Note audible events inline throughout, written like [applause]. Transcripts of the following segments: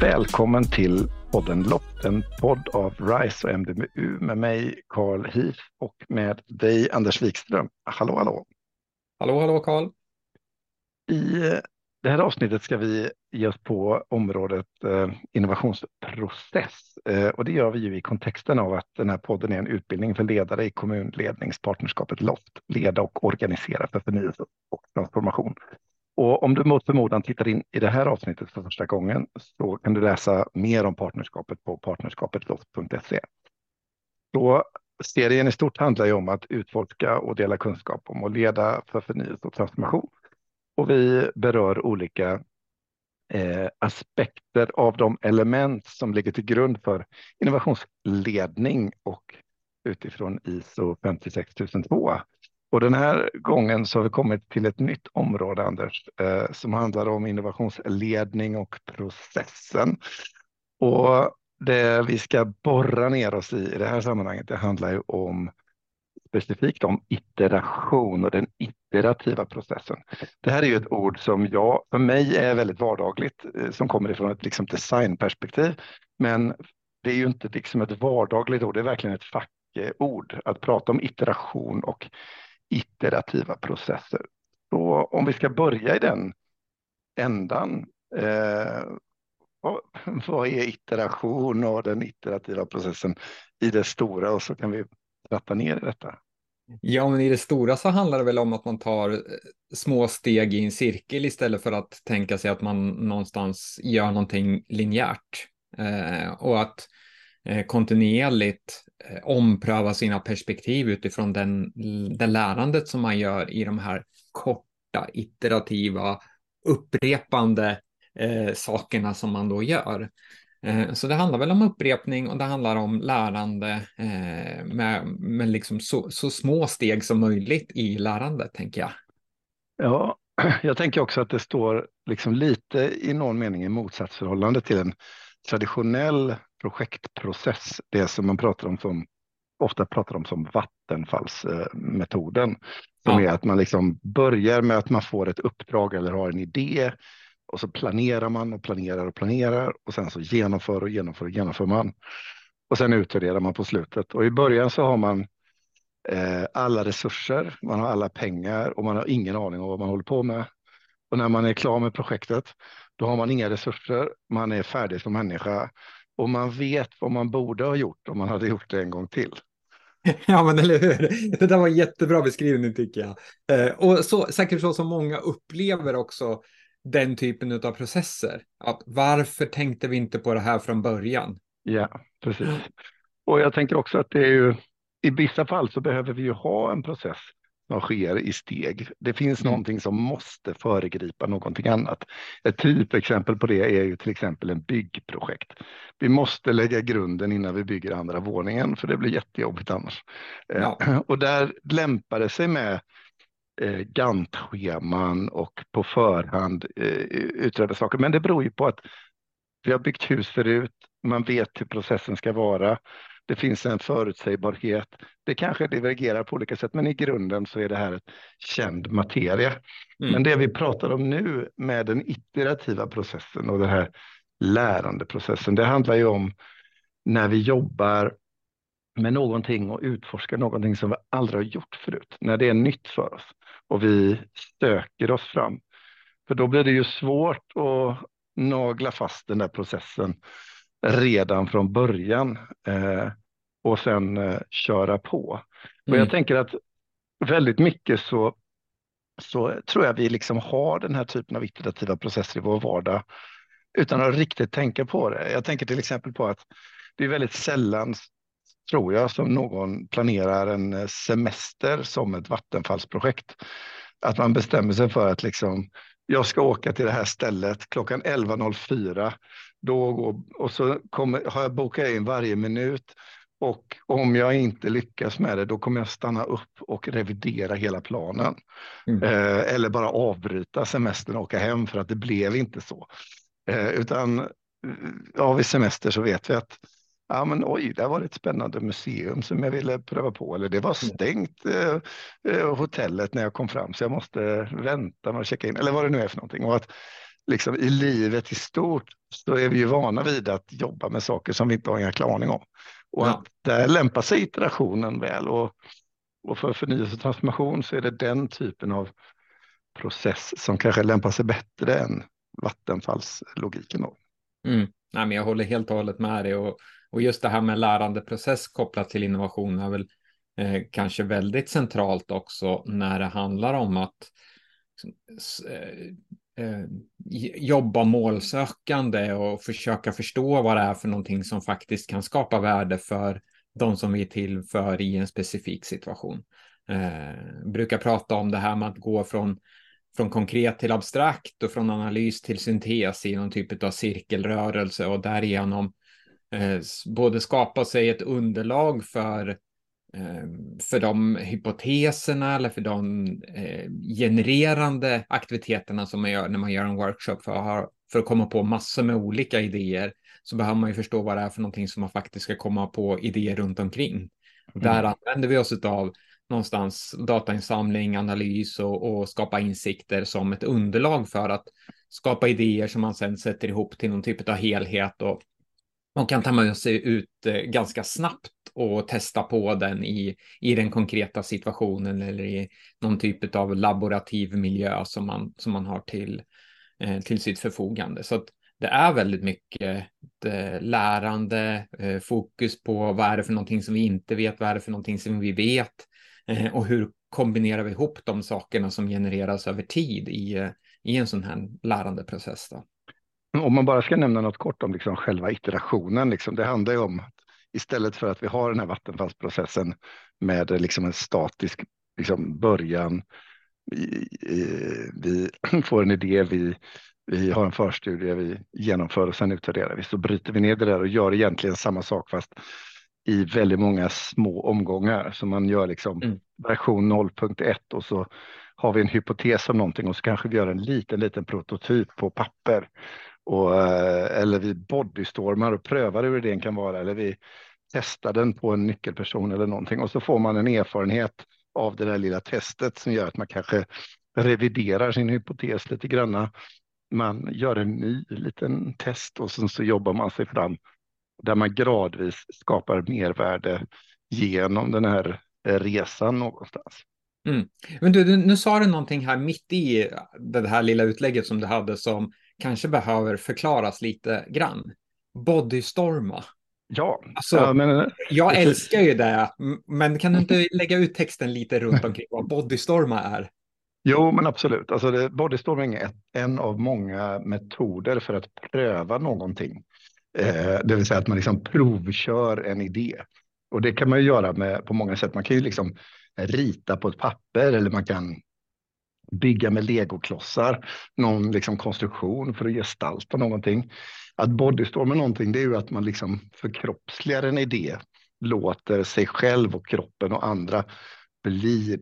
Välkommen till podden Lopp, en podd av RISE och MDMU med mig Carl Heath och med dig Anders Wikström. Hallå, hallå! Hallå, hallå Carl! I det här avsnittet ska vi ge oss på området eh, innovationsprocess eh, och det gör vi ju i kontexten av att den här podden är en utbildning för ledare i kommunledningspartnerskapet LOFT, leda och organisera för förnyelse och transformation. Och om du mot förmodan tittar in i det här avsnittet för första gången så kan du läsa mer om partnerskapet på partnerskapetloft.se. Så serien i stort handlar ju om att utforska och dela kunskap om att leda för förnyelse och transformation. Och vi berör olika eh, aspekter av de element som ligger till grund för innovationsledning och utifrån ISO 56002 och den här gången så har vi kommit till ett nytt område, Anders, eh, som handlar om innovationsledning och processen. Och det vi ska borra ner oss i i det här sammanhanget, det handlar ju om specifikt om iteration och den iterativa processen. Det här är ju ett ord som jag, för mig är väldigt vardagligt, eh, som kommer ifrån ett liksom designperspektiv. Men det är ju inte liksom ett vardagligt ord, det är verkligen ett fackord att prata om iteration och iterativa processer. Så om vi ska börja i den ändan, eh, [laughs] vad är iteration och den iterativa processen i det stora och så kan vi tratta ner i detta. Ja, men i det stora så handlar det väl om att man tar eh, små steg i en cirkel istället för att tänka sig att man någonstans gör någonting linjärt. Eh, och att eh, kontinuerligt Eh, ompröva sina perspektiv utifrån den, det lärandet som man gör i de här korta, iterativa, upprepande eh, sakerna som man då gör. Eh, så det handlar väl om upprepning och det handlar om lärande eh, med, med liksom så, så, små steg som möjligt i lärandet, tänker jag. Ja, [clears throat] jag tänker också att det står liksom lite i någon mening i motsatsförhållande till en traditionell projektprocess, det som man pratar om som ofta pratar om som vattenfallsmetoden. Som ja. är att man liksom börjar med att man får ett uppdrag eller har en idé och så planerar man och planerar och planerar och sen så genomför och genomför och genomför man. Och sen utvärderar man på slutet och i början så har man eh, alla resurser, man har alla pengar och man har ingen aning om vad man håller på med. Och när man är klar med projektet, då har man inga resurser, man är färdig som människa och man vet vad man borde ha gjort om man hade gjort det en gång till. [laughs] Ja, men eller hur? Det där var en jättebra beskrivning tycker jag. Eh, och så, säkert så som många upplever också den typen av processer. Att varför tänkte vi inte på det här från början? Ja, precis. Och jag tänker också att det är ju i vissa fall så behöver vi ju ha en process som sker i steg. Det finns mm. någonting som måste föregripa någonting annat. Ett typexempel på det är ju till exempel en byggprojekt. Vi måste lägga grunden innan vi bygger andra våningen för det blir jättejobbigt annars. Eh, ja. [clears throat] Och där lämpar det sig med eh, Gantt-scheman och på förhand eh, utredda saker. Men det beror ju på att vi har byggt hus förut, man vet hur processen ska vara det finns en förutsägbarhet. Det kanske divergerar på olika sätt, men i grunden så är det här ett känd materia. Mm. Men det vi pratar om nu med den iterativa processen och den här lärandeprocessen, det handlar ju om när vi jobbar med någonting och utforskar någonting som vi aldrig har gjort förut, när det är nytt för oss och vi söker oss fram. För då blir det ju svårt att nagla fast den där processen redan från början eh, och sen eh, köra på. Mm. Och jag tänker att väldigt mycket så, så tror jag vi liksom har den här typen av iterativa processer i vår vardag utan att riktigt tänka på det. Jag tänker till exempel på att det är väldigt sällan, tror jag, som någon planerar en semester som ett vattenfallsprojekt. Att man bestämmer sig för att liksom, jag ska åka till det här stället klockan 11.04 då går, och så kommer, har jag bokat in varje minut och om jag inte lyckas med det, då kommer jag stanna upp och revidera hela planen. Mm. Eh, eller bara avbryta semestern och åka hem för att det blev inte så. Eh, utan ja, vid semester så vet vi att ja, men oj, det var ett spännande museum som jag ville pröva på. Eller det var mm. stängt eh, eh, hotellet när jag kom fram så jag måste vänta med att checka in. Eller vad det nu är för någonting. Och att liksom i livet i stort så är vi ju vana vid att jobba med saker som vi inte har en jäkla aning om. Och ja. att där lämpar sig iterationen väl. Och, och för förnyelse och transformation så är det den typen av process som kanske lämpar sig bättre än vattenfallslogiken. Då. Mm. Nej, men jag håller helt och hållet med dig. Och, och just det här med lärandeprocess kopplat till innovation är väl eh, kanske väldigt centralt också när det handlar om att eh, Eh, jobba målsökande och försöka förstå vad det är för någonting som faktiskt kan skapa värde för de som vi är till för i en specifik situation. Eh, brukar prata om det här med att gå från, från konkret till abstrakt och från analys till syntes i någon typ av cirkelrörelse och därigenom eh, både skapa sig ett underlag för eh, för de hypoteserna eller för de eh, genererande aktiviteterna som man gör när man gör en workshop för, för att komma på massor med olika idéer så behöver man ju förstå vad det är för någonting som man faktiskt ska komma på idéer runt omkring. Mm. Där använder vi oss av någonstans datainsamling, analys och, och, skapa insikter som ett underlag för att skapa idéer som man sedan sätter ihop till någon typ av helhet och man kan ta med sig ut eh, ganska snabbt och testa på den i, i den konkreta situationen eller i någon typ av laborativ miljö som man, som man har till, eh, till sitt förfogande. Så att det är väldigt mycket eh, lärande, eh, fokus på vad är det för någonting som vi inte vet, vad är det för någonting som vi vet eh, och hur kombinerar vi ihop de sakerna som genereras över tid i, i en sån här lärandeprocess. Då. Om man bara ska nämna något kort om liksom själva iterationen, liksom, det handlar ju om att istället för att vi har den här vattenfallsprocessen med liksom en statisk liksom, början, vi, vi [clears throat] får en idé, vi vi har en förstudie vi genomför och sen utvärderar vi. Så bryter vi ner det där och gör egentligen samma sak fast i väldigt många små omgångar. Så man gör liksom mm. version 0.1 och så har vi en hypotes om någonting och så kanske vi gör en liten, liten prototyp på papper. Och, eh, eller vi bodystormar och prövar hur idén kan vara eller vi testar den på en nyckelperson eller någonting och så får man en erfarenhet av det där lilla testet som gör att man kanske reviderar sin hypotes lite granna man gör en ny liten test och sen så jobbar man sig fram där man gradvis skapar mervärde genom den här eh, resan någonstans. Mm. Men du, nu sa du någonting här mitt i det här lilla utlägget som du hade som kanske behöver förklaras lite grann. Bodystorma. Ja, alltså, ja men, jag älskar ju det, men kan du inte [laughs] lägga ut texten lite runt omkring vad bodystorma är? Jo, men absolut. Alltså det, bodystorming är en av många metoder för att pröva någonting. Eh, det vill säga att man liksom provkör en idé. Och det kan man ju göra med, på många sätt. Man kan ju liksom rita på ett papper eller man kan bygga med legoklossar, någon liksom konstruktion för att gestalta någonting. Att bodystorma någonting, det är ju att man liksom förkroppsligar en idé, låter sig själv och kroppen och andra bli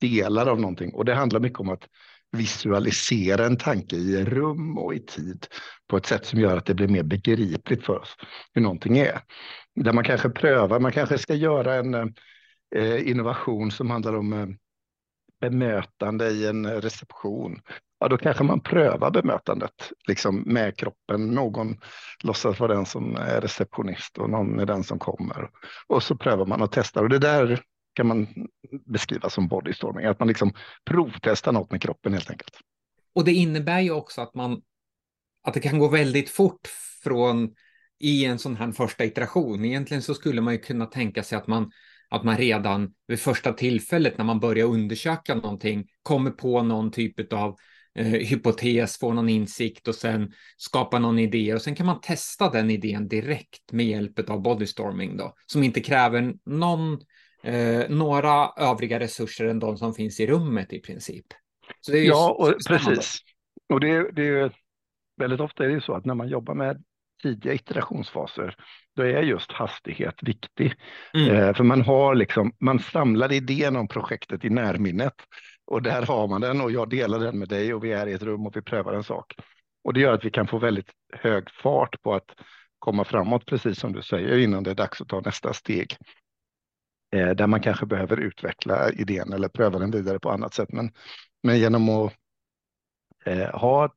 delar av någonting. Och det handlar mycket om att visualisera en tanke i rum och i tid på ett sätt som gör att det blir mer begripligt för oss hur någonting är. Där man kanske prövar, man kanske ska göra en eh, innovation som handlar om eh, bemötande i en reception. Ja, då kanske man prövar bemötandet liksom med kroppen. Någon låtsas vara den som är receptionist och någon är den som kommer. Och så prövar man och testar. Och det där kan man beskriva som bodystorming, att man liksom provtestar något med kroppen helt enkelt. Och det innebär ju också att man att det kan gå väldigt fort från i en sån här första iteration. Egentligen så skulle man ju kunna tänka sig att man att man redan vid första tillfället när man börjar undersöka någonting kommer på någon typ av eh, hypotes, får någon insikt och sen skapar någon idé och sen kan man testa den idén direkt med hjälp av bodystorming då, som inte kräver någon eh, några övriga resurser än de som finns i rummet i princip. ja, och, precis. Och det, det är väldigt ofta är det så att när man jobbar med tidiga iterationsfaser, då är just hastighet viktig. Mm. Eh, för man har liksom, man samlar idén om projektet i närminnet och där har man den och jag delar den med dig och vi är i ett rum och vi prövar en sak. Och det gör att vi kan få väldigt hög fart på att komma framåt, precis som du säger, innan det är dags att ta nästa steg. Eh, där man kanske behöver utveckla idén eller pröva den vidare på annat sätt. Men, men genom att eh, ha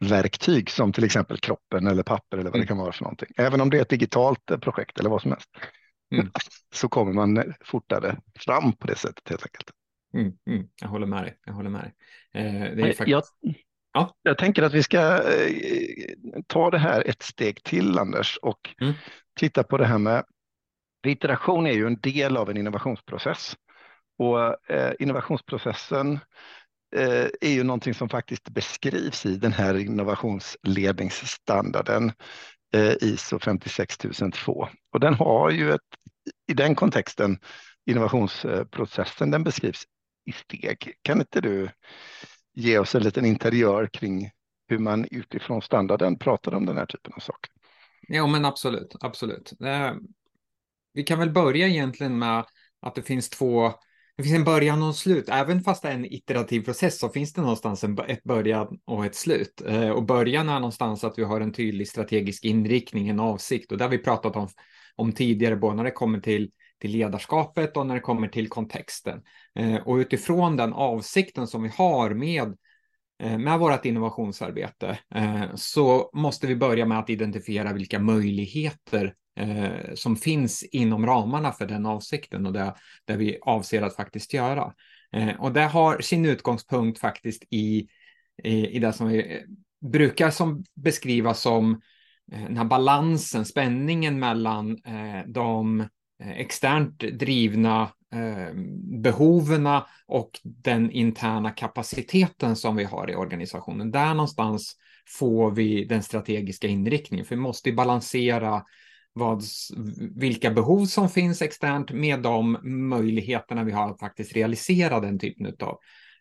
testningsverktyg som till exempel kroppen eller papper eller vad mm. det kan vara för någonting. Även om det är ett digitalt projekt eller vad som helst. Mm. [laughs] Så kommer man fortare fram på det sättet helt enkelt. Mm, mm. Jag håller med dig. Jag håller med dig. Eh, det är faktiskt... jag, ja. jag tänker att vi ska eh, ta det här ett steg till, Anders, och mm. titta på det här med iteration är ju en del av en innovationsprocess. Och eh, innovationsprocessen eh, Eh, är ju någonting som faktiskt beskrivs i den här innovationsledningsstandarden eh, ISO 56002. Och den har ju ett, i den kontexten, innovationsprocessen, den beskrivs i steg. Kan inte du ge oss en liten interiör kring hur man utifrån standarden pratar om den här typen av saker? Ja, men absolut, absolut. Eh, vi kan väl börja egentligen med att det finns två det finns en början och en slut. Även fast det är en iterativ process så finns det någonstans en, ett början och ett slut. Eh, och början är någonstans att vi har en tydlig strategisk inriktning, en avsikt. Och det har vi pratat om, om tidigare, både när det kommer till, till ledarskapet och när det kommer till kontexten. Eh, och utifrån den avsikten som vi har med Eh, med vårt innovationsarbete eh, så måste vi börja med att identifiera vilka möjligheter eh, som finns inom ramarna för den avsikten och det, det vi avser att faktiskt göra. Och det har sin utgångspunkt faktiskt i, i, i det som vi brukar som beskrivas som den här balansen, spänningen mellan de externt drivna eh, behoven och den interna kapaciteten som vi har i organisationen. Där någonstans får vi den strategiska inriktningen, för vi måste balansera vad, vilka behov som finns externt med de möjligheterna vi har att faktiskt realisera den typen av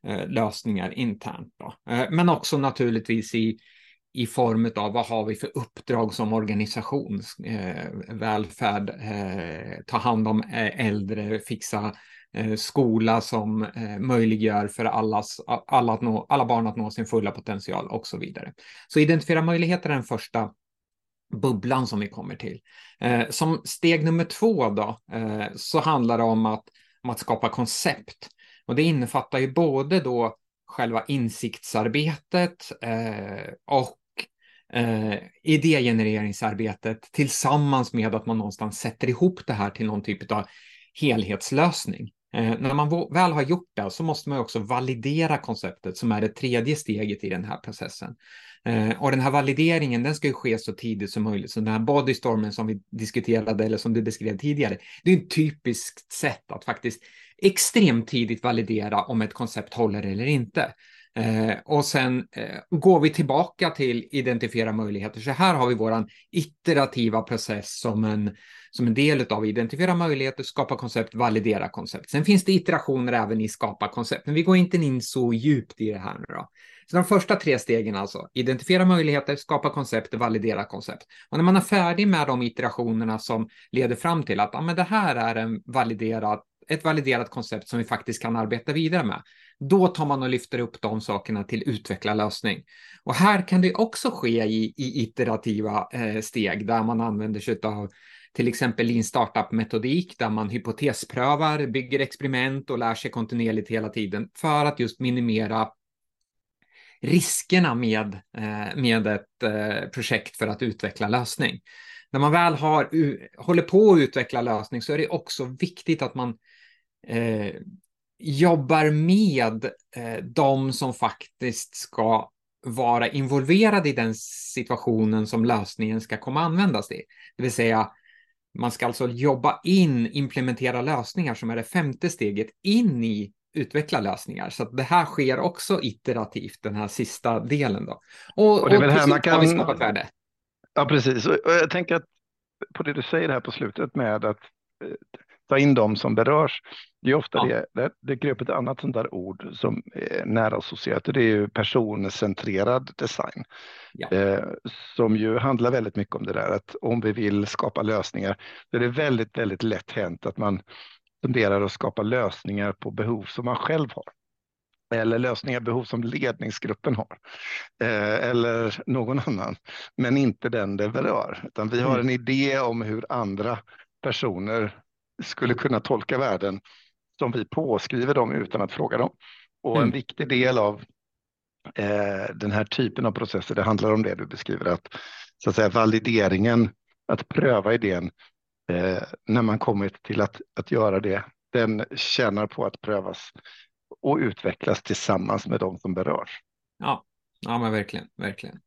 eh, lösningar internt. Då. Eh, men också naturligtvis i, i form av vad har vi för uppdrag som organisation? Eh, välfärd, eh, ta hand om eh, äldre, fixa eh, skola som eh, möjliggör för allas, alla, att nå, alla barn att nå sin fulla potential och så vidare. Så identifiera möjligheter är den första bubblan som vi kommer till. Eh, som steg nummer två då, eh, så handlar det om att, om att skapa koncept. Och det innefattar ju både då själva insiktsarbetet eh, och eh, idégenereringsarbetet tillsammans med att man någonstans sätter ihop det här till någon typ av helhetslösning. Eh, när man väl har gjort det så måste man också validera konceptet som är det tredje steget i den här processen. Eh, och den här valideringen den ska ju ske så tidigt som möjligt. Så den här bodystormen som vi diskuterade eller som du beskrev tidigare, det är ett typiskt sätt att faktiskt extremt tidigt validera om ett koncept håller eller inte. Eh, och sen eh, går vi tillbaka till identifiera möjligheter. Så här har vi vår iterativa process som en, som en del av identifiera möjligheter, skapa koncept, validera koncept. Sen finns det iterationer även i skapa koncept, men vi går inte in så djupt i det här nu då. Så de första tre stegen alltså, identifiera möjligheter, skapa koncept, validera koncept. Och när man är färdig med de iterationerna som leder fram till att ah, men det här är en validerad, ett validerat koncept som vi faktiskt kan arbeta vidare med, då tar man och lyfter upp de sakerna till utveckla lösning. Och här kan det också ske i, i iterativa eh, steg där man använder sig av till exempel lean startup-metodik där man hypotesprövar, bygger experiment och lär sig kontinuerligt hela tiden för att just minimera riskerna med, eh, med ett eh, projekt för att utveckla lösning. När man väl har, håller på att utveckla lösning så är det också viktigt att man eh, jobbar med eh, de som faktiskt ska vara involverade i den situationen som lösningen ska komma användas i. Det vill säga, man ska alltså jobba in, implementera lösningar som är det femte steget in i utveckla lösningar. Så det här sker också iterativt, den här sista delen. Då. Och, och det är väl här man kan... har vi skapat värde. Ja, precis. Och jag tänker att på det du säger här på slutet med att eh, ta in dem som berörs. Det är ofta ja. det, det dyker upp ett annat sånt där ord som är nära associerat och det är ju personcentrerad design. Ja. Eh, som ju handlar väldigt mycket om det där att om vi vill skapa lösningar så är det väldigt, väldigt lätt hänt att man funderar och skapa lösningar på behov som man själv har. Eller lösningar, behov som ledningsgruppen har. Eh, eller någon annan, men inte den det berör. Utan vi har mm. en idé om hur andra personer skulle kunna tolka världen som vi påskriver dem utan att fråga dem. Och en mm. viktig del av eh, den här typen av processer, det handlar om det du beskriver, att, så att säga, valideringen, att pröva idén eh, när man kommer till att, att göra det, den tjänar på att prövas och utvecklas tillsammans med de som berörs. Ja, ja men verkligen, verkligen.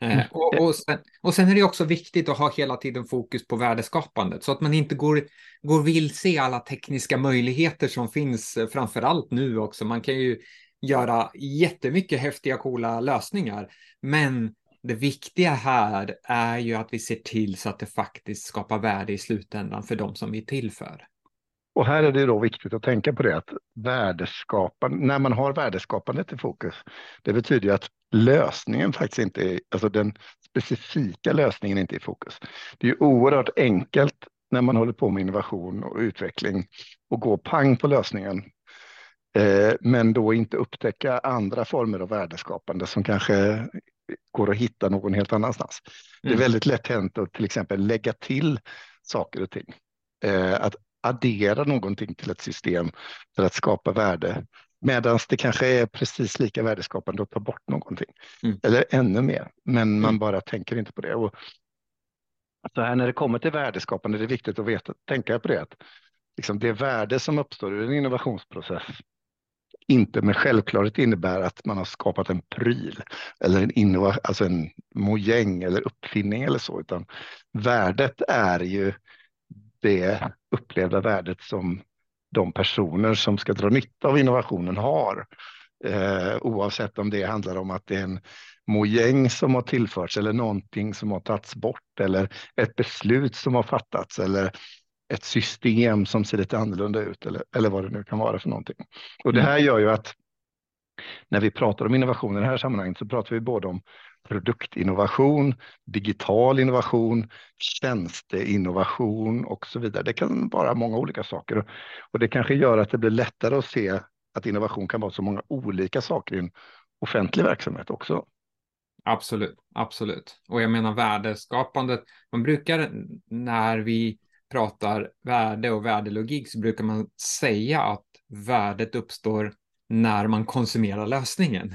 Eh, mm. och, och, sen, och sen är det också viktigt att ha hela tiden fokus på värdeskapandet så att man inte går, går vilse alla tekniska möjligheter som finns, eh, framför allt nu också. Man kan ju göra jättemycket häftiga, coola lösningar, men det viktiga här är ju att vi ser till så att det faktiskt skapar värde i slutändan för de som vi är till för. Och här är det då viktigt att tänka på det att värdeskapande, när man har värdeskapandet i fokus, det betyder att lösningen faktiskt inte är, alltså den specifika lösningen inte är i fokus. Det är oerhört enkelt när man håller på med innovation och utveckling och gå pang på lösningen. Eh, men då inte upptäcka andra former av värdeskapande som kanske går att hitta någon helt annanstans. Mm. Det är mm. väldigt lätt hänt att till exempel lägga till saker och ting. Eh, att addera någonting till ett system för att skapa värde. Medan det kanske är precis lika värdeskapande att ta bort någonting. Mm. Eller ännu mer, men man mm. bara tänker inte på det. Och så här när det kommer till värdeskapande det är viktigt att veta, tänka på det. Att liksom det värde som uppstår ur en innovationsprocess inte med självklarhet innebär att man har skapat en pryl eller en, innova, alltså en mojäng eller uppfinning eller så, utan värdet är ju det upplevda värdet som de personer som ska dra nytta av innovationen har. Eh, oavsett om det handlar om att det är en mojäng som har tillförts eller någonting som har tagits bort eller ett beslut som har fattats eller ett system som ser lite annorlunda ut eller, eller vad det nu kan vara för någonting. Och det mm. här gör ju att när vi pratar om innovation i det här sammanhanget så pratar vi både om produktinnovation, digital innovation, tjänsteinnovation och så vidare. Det kan vara många olika saker och det kanske gör att det blir lättare att se att innovation kan vara så många olika saker i en offentlig verksamhet också. Absolut, absolut. Och jag menar värdeskapandet. Man brukar när vi pratar värde och värdelogik så brukar man säga att värdet uppstår när man konsumerar lösningen.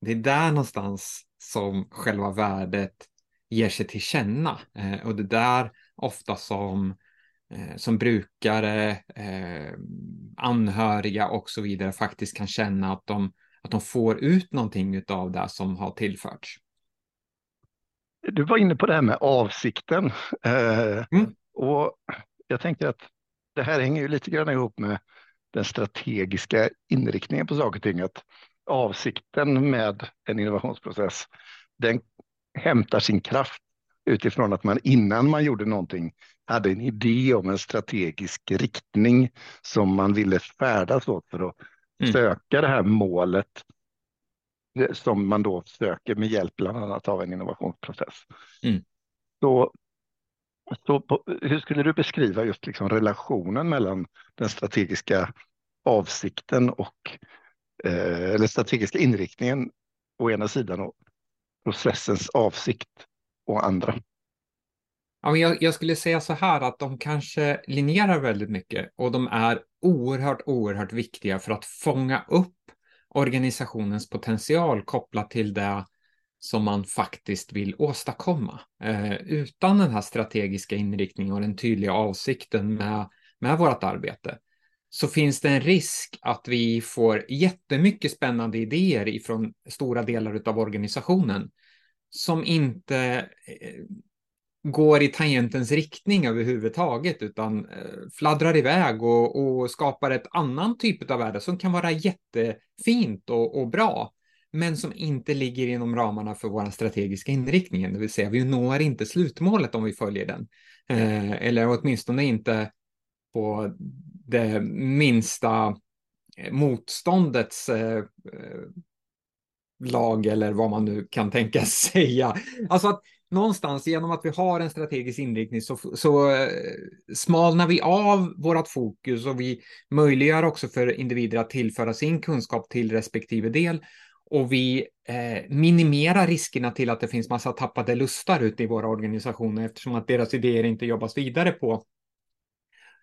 Det är där någonstans som själva värdet ger sig till känna. Eh, och det där ofta som, eh, som brukare, eh, anhöriga och så vidare faktiskt kan känna att de, att de får ut någonting av det som har tillförts. Du var inne på det här med avsikten. Eh, mm. Och jag tänker att det här hänger ju lite grann ihop med den strategiska inriktningen på saker och ting. Att avsikten med en innovationsprocess, den hämtar sin kraft utifrån att man innan man gjorde någonting hade en idé om en strategisk riktning som man ville färdas åt för att mm. söka det här målet som man då söker med hjälp bland annat av en innovationsprocess. Mm. Så så på, hur skulle du beskriva just liksom relationen mellan den strategiska avsikten och eh, Eh, eller strategiska inriktningen å ena sidan och processens avsikt å andra? Ja, men jag, jag, skulle säga så här att de kanske linjerar väldigt mycket och de är oerhört, oerhört viktiga för att fånga upp organisationens potential kopplat till det som man faktiskt vill åstadkomma. Eh, utan den här strategiska inriktningen och den tydliga avsikten med, med vårt arbete så finns det en risk att vi får jättemycket spännande idéer ifrån stora delar av organisationen som inte eh, går i tangentens riktning överhuvudtaget utan eh, fladdrar iväg och, och skapar ett annan typ av värde som kan vara jättefint och, och bra men som inte ligger inom ramarna för vår strategiska inriktning, det vill säga vi når inte slutmålet om vi följer den. Eh, eller åtminstone inte på det minsta eh, motståndets eh, eh, lag eller vad man nu kan tänka [laughs] säga. Alltså att någonstans genom att vi har en strategisk inriktning så, så eh, smalnar vi av vårt fokus och vi möjliggör också för individer att tillföra sin kunskap till respektive del och vi eh, minimerar riskerna till att det finns massa tappade lustar ute i våra organisationer eftersom att deras idéer inte jobbas vidare på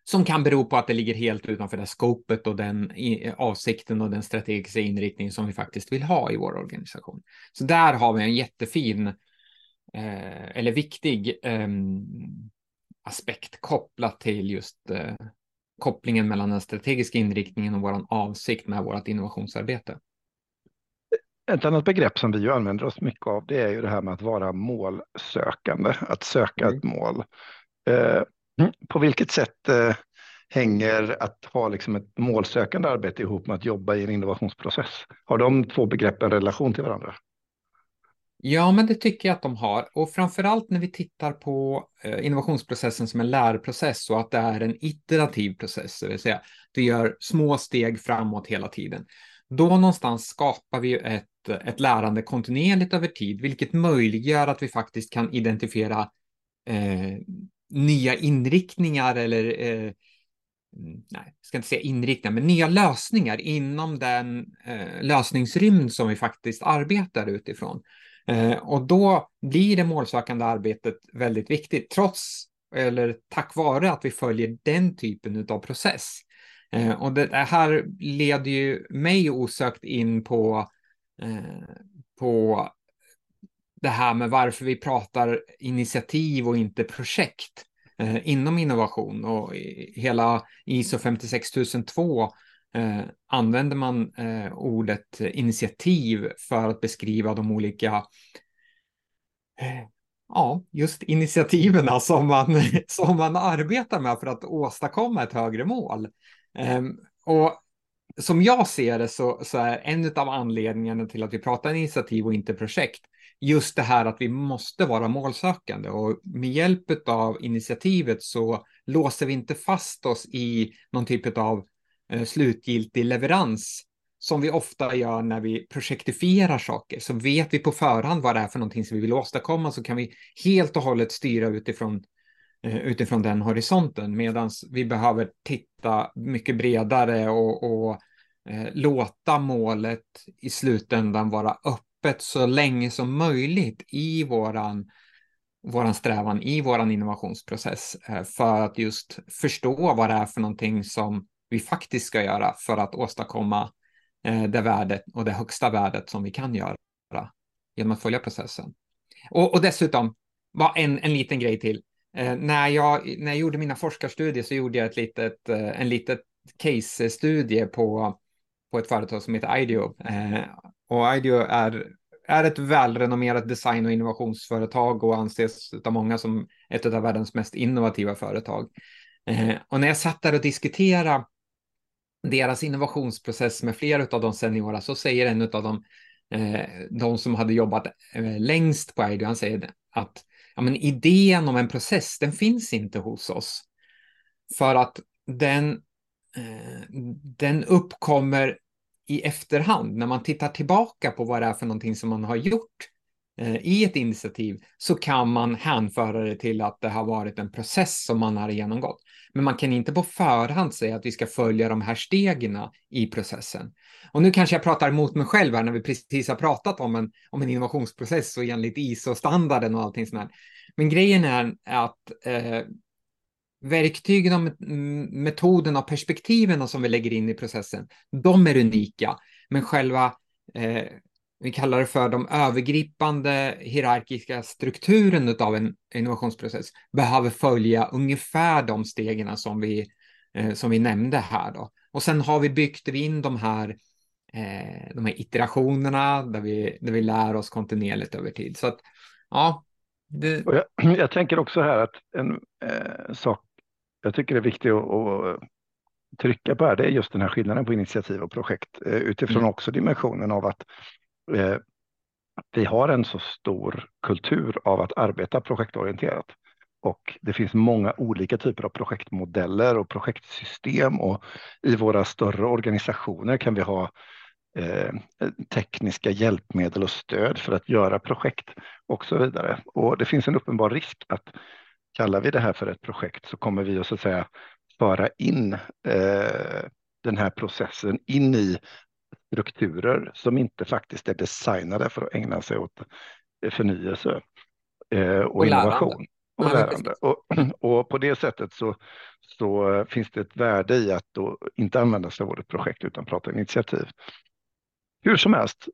som kan bero på att det ligger helt utanför det skopet och den avsikten och den strategiska inriktning som vi faktiskt vill ha i vår organisation. Så där har vi en jättefin eh, eller viktig eh, aspekt kopplat till just eh, kopplingen mellan den strategiska inriktningen och vår avsikt med vårt innovationsarbete. Ett annat begrepp som vi använder oss mycket av det är ju det här med att vara målsökande, att söka mm. ett mål. Mm. På vilket sätt eh, hänger att ha liksom ett målsökande arbete ihop med att jobba i en innovationsprocess? Har de två begreppen relation till varandra? Ja, men det tycker jag att de har. Och framför allt när vi tittar på eh, innovationsprocessen som en lärprocess och att det är en iterativ process, det vill säga du gör små steg framåt hela tiden. Då någonstans skapar vi ett, ett lärande kontinuerligt över tid, vilket möjliggör att vi faktiskt kan identifiera eh, nya inriktningar eller eh, mm, nej, jag ska inte säga inriktningar, men nya lösningar inom den eh, lösningsrymd som vi faktiskt arbetar utifrån. Eh, och då blir det målsökande arbetet väldigt viktigt, trots eller tack vare att vi följer den typen av process. Eh, och det här leder ju mig osökt in på, eh, på det här med varför vi pratar initiativ och inte projekt eh, inom innovation. Och hela ISO 56002 eh, använder man eh, ordet initiativ för att beskriva de olika eh, ja, just initiativen som man, [laughs] som man arbetar med för att åstadkomma ett högre mål. Ehm, och som jag ser det så, så är en av anledningarna till att vi pratar initiativ och inte projekt just det här att vi måste vara målsökande och med hjälp av initiativet så låser vi inte fast oss i någon typ av eh, slutgiltig leverans som vi ofta gör när vi projektifierar saker. Så vet vi på förhand vad det är för någonting som vi vill åstadkomma så kan vi helt och hållet styra utifrån Eh, utifrån den horisonten medan vi behöver titta mycket bredare och, och eh, låta målet i slutändan vara öppet så länge som möjligt i våran våran strävan i våran innovationsprocess eh, för att just förstå vad det är för någonting som vi faktiskt ska göra för att åstadkomma eh, det värdet och det högsta värdet som vi kan göra genom att följa processen. Och, och dessutom, en, en liten grej till. Eh, när, jag, när jag gjorde mina forskarstudier så gjorde jag ett litet, eh, en litet case-studie på, på ett företag som heter IDEO. Eh, och IDEO är, är ett välrenommerat design och innovationsföretag och anses av många som ett av världens mest innovativa företag. Eh, och när jag satt där och diskuterade deras innovationsprocess med flera av de seniora så säger en av dem, eh, de som hade jobbat eh, längst på IDEO, han säger att ja, men idén om en process, den finns inte hos oss. För att den, eh, den uppkommer i efterhand. När man tittar tillbaka på vad det är för någonting som man har gjort eh, i ett initiativ så kan man hänföra det till att det har varit en process som man har genomgått. Men man kan inte på förhand säga att vi ska följa de här stegen i processen. Och nu kanske jag pratar emot mig själv här när vi precis har pratat om en, om en innovationsprocess och enligt ISO-standarden och allting sånt här. Men grejen är att eh, verktygen och metoderna och perspektiven som vi lägger in i processen, de är unika. Men själva, eh, vi kallar det för de övergripande hierarkiska strukturen av en innovationsprocess, behöver följa ungefär de stegen som vi, eh, som vi nämnde här. Då. Och sen har vi byggt in de här, eh, de här iterationerna där vi, där vi lär oss kontinuerligt över tid. Så att, ja, det... Jag, [clears throat] jag, tänker också här att en eh, sak jag tycker är viktig att, att, trycka på här, det är just den här skillnaden på initiativ och projekt eh, utifrån mm. också dimensionen av att eh, vi har en så stor kultur av att arbeta projektorienterat. Och det finns många olika typer av projektmodeller och projektsystem och i våra större organisationer kan vi ha eh, tekniska hjälpmedel och stöd för att göra projekt och så vidare. Och det finns en uppenbar risk att kallar vi det här för ett projekt så kommer vi att så att säga föra in eh, den här processen in i strukturer som inte faktiskt är designade för att ägna sig åt förnyelse eh, och, och innovation. Och, lärande. Och, [clears throat] Och på det sättet så, så finns det ett värde i att inte använda sig av ordet projekt utan prata initiativ. Hur som helst,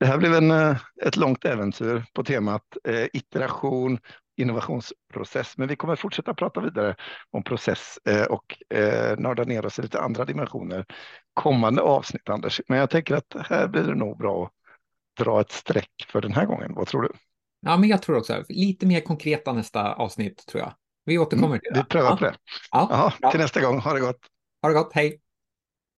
det här blev en, eh, ett långt äventyr på temat eh, iteration, innovationsprocess, men vi kommer fortsätta prata vidare om process eh, och eh, nörda ner oss i lite andra dimensioner kommande avsnitt, Anders. Men jag tänker att här blir det nog bra att dra ett streck för den här gången. Vad tror du? Ja, men jag tror också lite mer konkreta nästa avsnitt tror jag. Vi återkommer till det. Vi prövar ja. på det. Ja, Aha, till nästa gång. Ha det gott. Ha det gott. Hej.